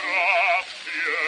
grazie.